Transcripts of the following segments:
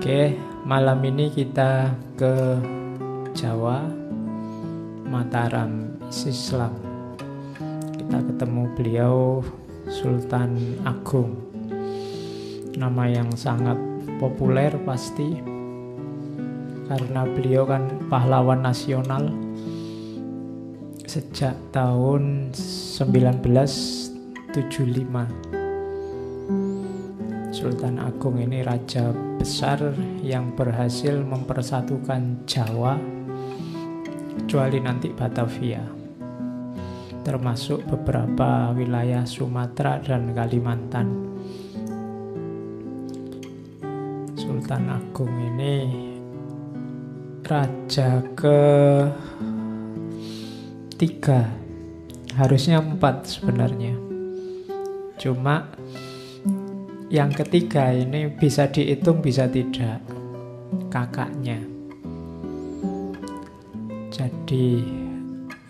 Oke, malam ini kita ke Jawa, Mataram, Islam. Kita ketemu beliau Sultan Agung. Nama yang sangat populer pasti karena beliau kan pahlawan nasional sejak tahun 1975 Sultan Agung ini raja besar yang berhasil mempersatukan Jawa kecuali nanti Batavia termasuk beberapa wilayah Sumatera dan Kalimantan. Sultan Agung ini raja ke tiga harusnya empat sebenarnya. Cuma yang ketiga ini bisa dihitung bisa tidak. Kakaknya. Jadi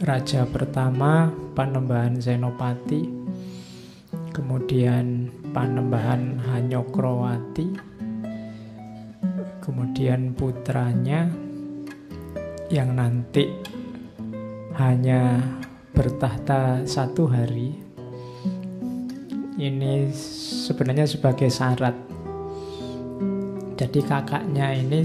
raja pertama Panembahan Senopati, kemudian Panembahan Hanyokrowati, kemudian putranya. Yang nanti hanya bertahta satu hari ini sebenarnya sebagai syarat. Jadi kakaknya ini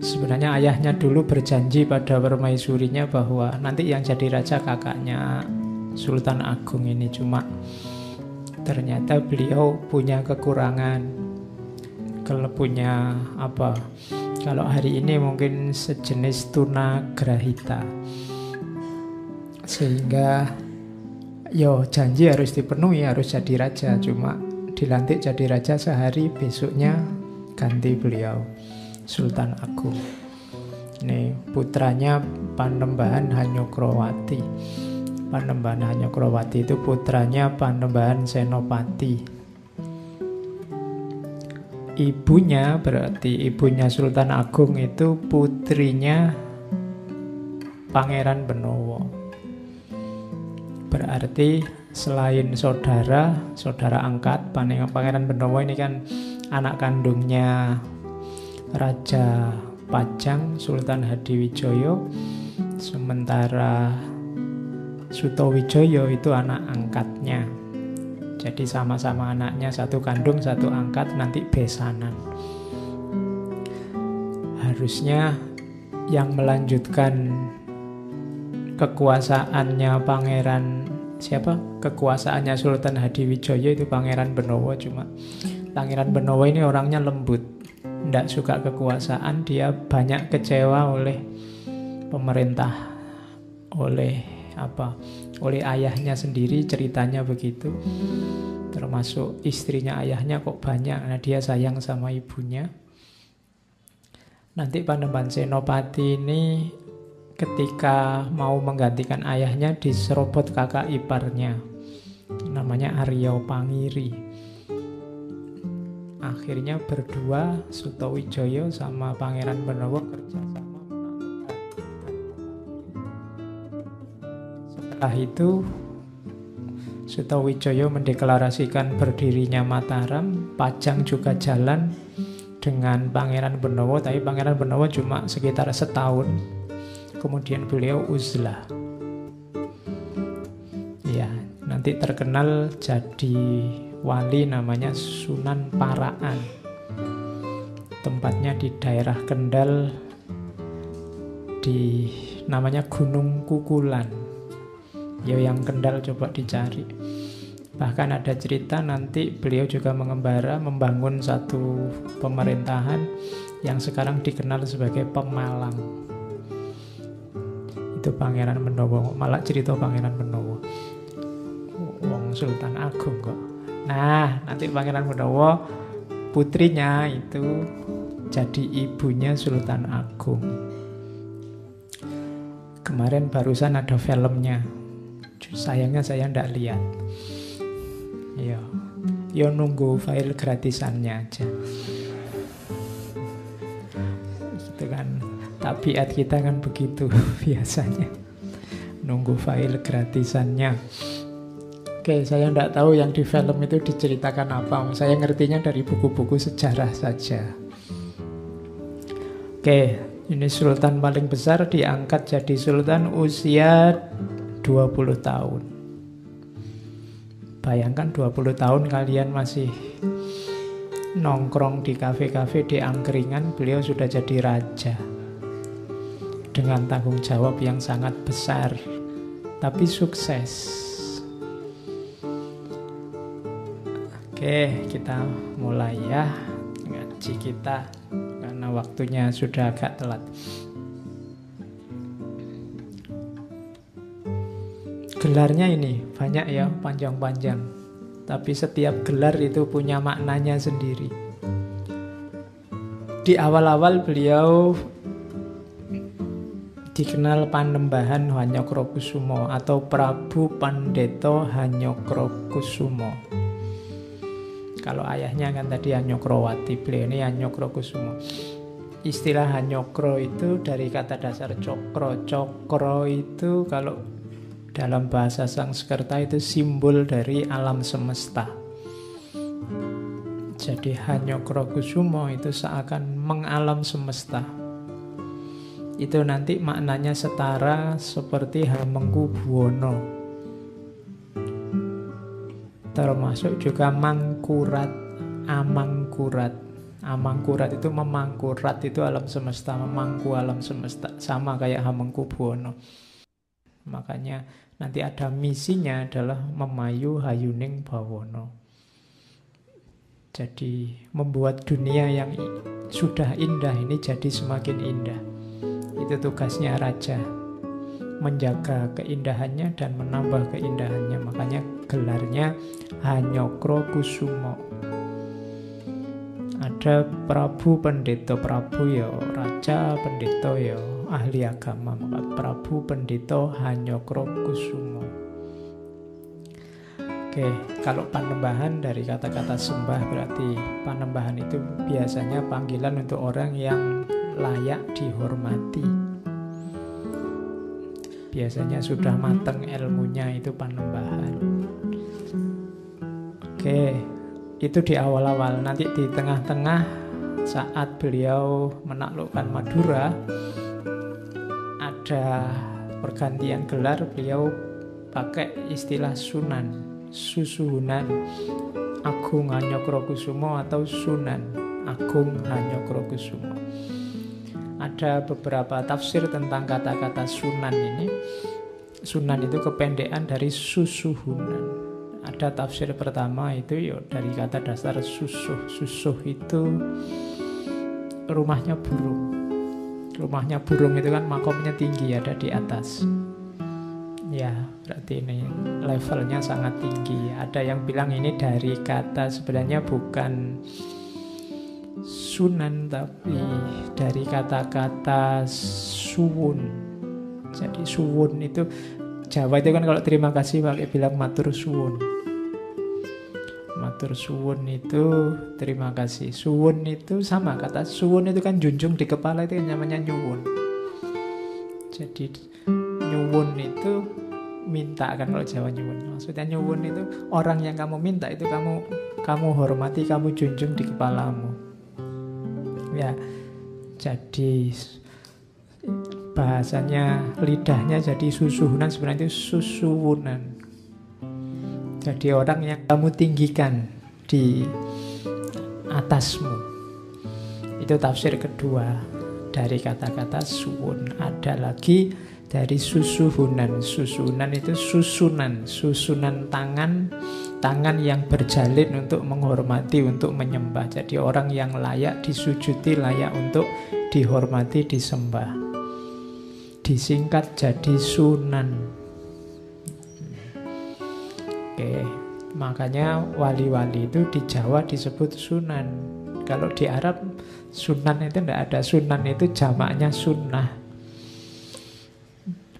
sebenarnya ayahnya dulu berjanji pada permaisurinya bahwa nanti yang jadi raja kakaknya Sultan Agung ini cuma ternyata beliau punya kekurangan. Kalau punya apa? Kalau hari ini mungkin sejenis tuna grahita. Sehingga yo janji harus dipenuhi harus jadi raja. Cuma dilantik jadi raja sehari besoknya ganti beliau Sultan Agung. Ini putranya Panembahan Hanyokrowati. Panembahan Hanyokrowati itu putranya Panembahan Senopati. Ibunya berarti ibunya Sultan Agung itu putrinya Pangeran Benowo Berarti selain saudara, saudara angkat, Pangeran Benowo ini kan anak kandungnya Raja Pajang Sultan Hadiwijoyo, sementara Sutowijoyo itu anak angkatnya. Jadi sama-sama anaknya satu kandung, satu angkat, nanti besanan. Harusnya yang melanjutkan kekuasaannya pangeran siapa? Kekuasaannya Sultan Hadiwijoyo itu pangeran Benowo cuma pangeran Benowo ini orangnya lembut tidak suka kekuasaan dia banyak kecewa oleh pemerintah oleh apa? Oleh ayahnya sendiri ceritanya begitu termasuk istrinya ayahnya kok banyak nah dia sayang sama ibunya. Nanti Panembahan Senopati ini ketika mau menggantikan ayahnya diserobot kakak iparnya. Namanya Aryo Pangiri. Akhirnya berdua Sutowijoyo sama Pangeran Benowo kerjasama setelah itu Sutowijoyo mendeklarasikan berdirinya Mataram Pajang juga jalan dengan Pangeran Benowo tapi Pangeran Benowo cuma sekitar setahun kemudian beliau uzlah. Ya, nanti terkenal jadi wali namanya Sunan Paraan. Tempatnya di daerah Kendal di namanya Gunung Kukulan. Ya yang Kendal coba dicari. Bahkan ada cerita nanti beliau juga mengembara membangun satu pemerintahan yang sekarang dikenal sebagai Pemalang itu Pangeran Benowo malah cerita Pangeran Benowo Wong Sultan Agung kok. Nah nanti Pangeran Benowo putrinya itu jadi ibunya Sultan Agung. Kemarin barusan ada filmnya. Sayangnya saya ndak lihat. Yo yo nunggu file gratisannya aja. Itu kan Tabiat kita kan begitu biasanya. Nunggu file gratisannya. Oke, saya tidak tahu yang di film itu diceritakan apa. Saya ngertinya dari buku-buku sejarah saja. Oke, ini sultan paling besar diangkat jadi sultan usia 20 tahun. Bayangkan 20 tahun kalian masih nongkrong di kafe-kafe di angkringan, beliau sudah jadi raja. Dengan tanggung jawab yang sangat besar, tapi sukses. Oke, kita mulai ya ngaji kita karena waktunya sudah agak telat. Gelarnya ini banyak ya, panjang-panjang. Tapi setiap gelar itu punya maknanya sendiri. Di awal-awal beliau dikenal Panembahan Hanyokrokusumo atau Prabu Pandeto Hanyokrokusumo. Kalau ayahnya kan tadi Hanyokrowati, beliau ini Hanyokrokusumo. Istilah Hanyokro itu dari kata dasar cokro. Cokro itu kalau dalam bahasa Sanskerta itu simbol dari alam semesta. Jadi Hanyokrokusumo itu seakan mengalam semesta. Itu nanti maknanya setara seperti Hamengku Buwono. Termasuk juga mangkurat, amangkurat. Amangkurat itu memangkurat itu alam semesta, memangku alam semesta. Sama kayak Hamengku Buwono. Makanya nanti ada misinya adalah memayu hayuning bawono. Jadi membuat dunia yang sudah indah ini jadi semakin indah. Itu tugasnya raja. Menjaga keindahannya dan menambah keindahannya. Makanya gelarnya Hanyokro Kusumo. Ada Prabu Pendeta Prabu ya raja pendeta ya ahli agama maka Prabu Pendito Hanyokro Kusumo. Oke, kalau panembahan dari kata-kata sembah berarti panembahan itu biasanya panggilan untuk orang yang layak dihormati. Biasanya sudah mateng ilmunya itu panembahan. Oke, itu di awal-awal. Nanti di tengah-tengah saat beliau menaklukkan Madura, ada pergantian gelar beliau pakai istilah sunan susuhunan Agung Hanyokrokusumo atau Sunan Agung Hanyokrokusumo ada beberapa tafsir tentang kata-kata sunan ini. Sunan itu kependekan dari susuhunan. Ada tafsir pertama itu ya dari kata dasar susuh. Susuh itu rumahnya burung. Rumahnya burung itu kan makomnya tinggi ada di atas. Ya berarti ini levelnya sangat tinggi. Ada yang bilang ini dari kata sebenarnya bukan sunan tapi dari kata-kata suwun jadi suwun itu Jawa itu kan kalau terima kasih pakai bilang matur suwun matur suwun itu terima kasih. Suwun itu sama kata suwun itu kan junjung di kepala itu namanya nyuwun. Jadi nyuwun itu minta kan kalau Jawa nyuwun. Maksudnya nyuwun itu orang yang kamu minta itu kamu kamu hormati, kamu junjung di kepalamu. Ya. Jadi bahasanya lidahnya jadi susuhunan sebenarnya itu susuwunan jadi orang yang kamu tinggikan di atasmu. Itu tafsir kedua dari kata-kata suwun. Ada lagi dari susuhunan. Susunan itu susunan, susunan tangan, tangan yang berjalin untuk menghormati, untuk menyembah. Jadi orang yang layak disujuti, layak untuk dihormati, disembah. Disingkat jadi sunan. Oke, makanya wali-wali itu di Jawa disebut sunan. Kalau di Arab sunan itu tidak ada sunan itu jamaknya sunnah.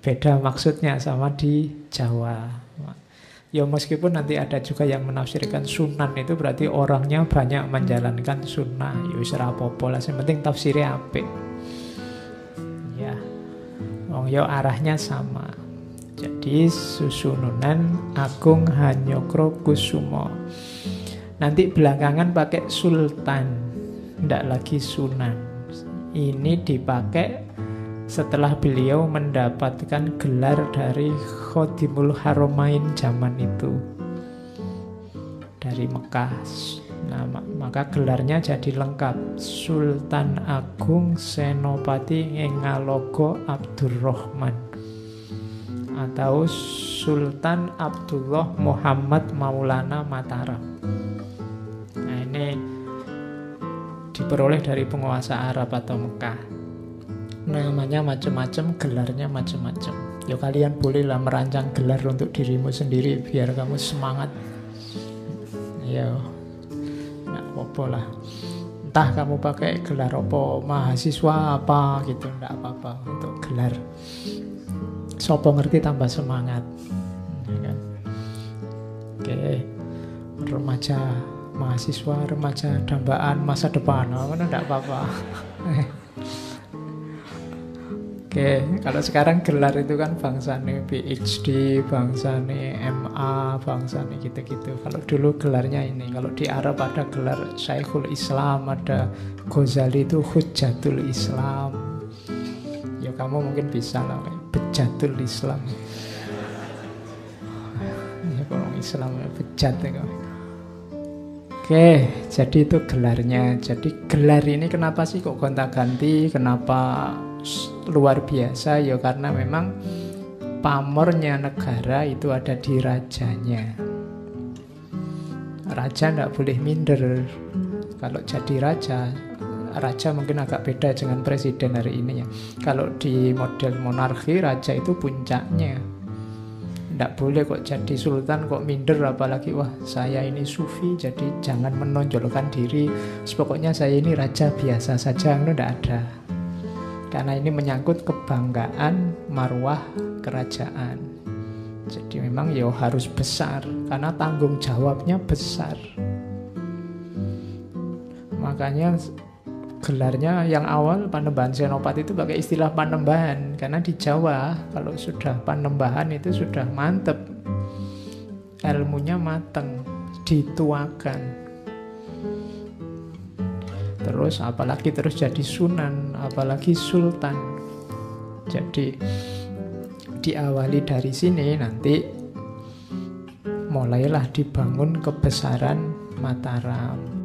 Beda maksudnya sama di Jawa. Ya meskipun nanti ada juga yang menafsirkan sunan itu berarti orangnya banyak menjalankan sunnah. Ya wis apa lah, yang penting tafsirnya apik. Ya. Wong yo arahnya sama. Jadi susununan Agung Hanyokro Kusumo. Nanti belakangan pakai sultan, tidak lagi sunan. ini dipakai setelah beliau mendapatkan gelar dari Khodimul Haromain zaman itu dari Mekah. Nah, maka gelarnya jadi lengkap Sultan Agung Senopati Ngalogo Abdurrahman atau Sultan Abdullah Muhammad Maulana Mataram. Nah, ini diperoleh dari penguasa Arab atau Mekah namanya macam-macam, gelarnya macam-macam. Ya kalian bolehlah merancang gelar untuk dirimu sendiri biar kamu semangat. Ya, nggak apa-apa lah. Entah kamu pakai gelar apa, mahasiswa apa gitu, nggak apa-apa untuk gelar. Sopo ngerti tambah semangat. Ya kan? Oke, remaja, mahasiswa, remaja, dambaan masa depan, oh, mana enggak apa-apa. Oke, kalau sekarang gelar itu kan bangsa nih PhD, bangsa nih MA, bangsa nih gitu-gitu. Kalau dulu gelarnya ini, kalau di Arab ada gelar Syekhul Islam, ada Ghazali itu Hujjatul Islam. Ya kamu mungkin bisa lah, Bejatul Islam. Ya kalau Islam bejat ya Oke, jadi itu gelarnya. Jadi gelar ini kenapa sih kok gonta-ganti? Kenapa luar biasa ya karena memang pamornya negara itu ada di rajanya. Raja tidak boleh minder. Kalau jadi raja, raja mungkin agak beda dengan presiden hari ini ya. Kalau di model monarki, raja itu puncaknya. Tidak boleh kok jadi sultan kok minder apalagi wah saya ini sufi jadi jangan menonjolkan diri. Pokoknya saya ini raja biasa saja, itu ada. Karena ini menyangkut kebanggaan marwah kerajaan. Jadi memang ya harus besar karena tanggung jawabnya besar. Makanya gelarnya yang awal Panembahan Senopati itu pakai istilah Panembahan karena di Jawa kalau sudah Panembahan itu sudah mantep ilmunya mateng dituakan terus apalagi terus jadi sunan apalagi sultan. Jadi diawali dari sini nanti mulailah dibangun kebesaran Mataram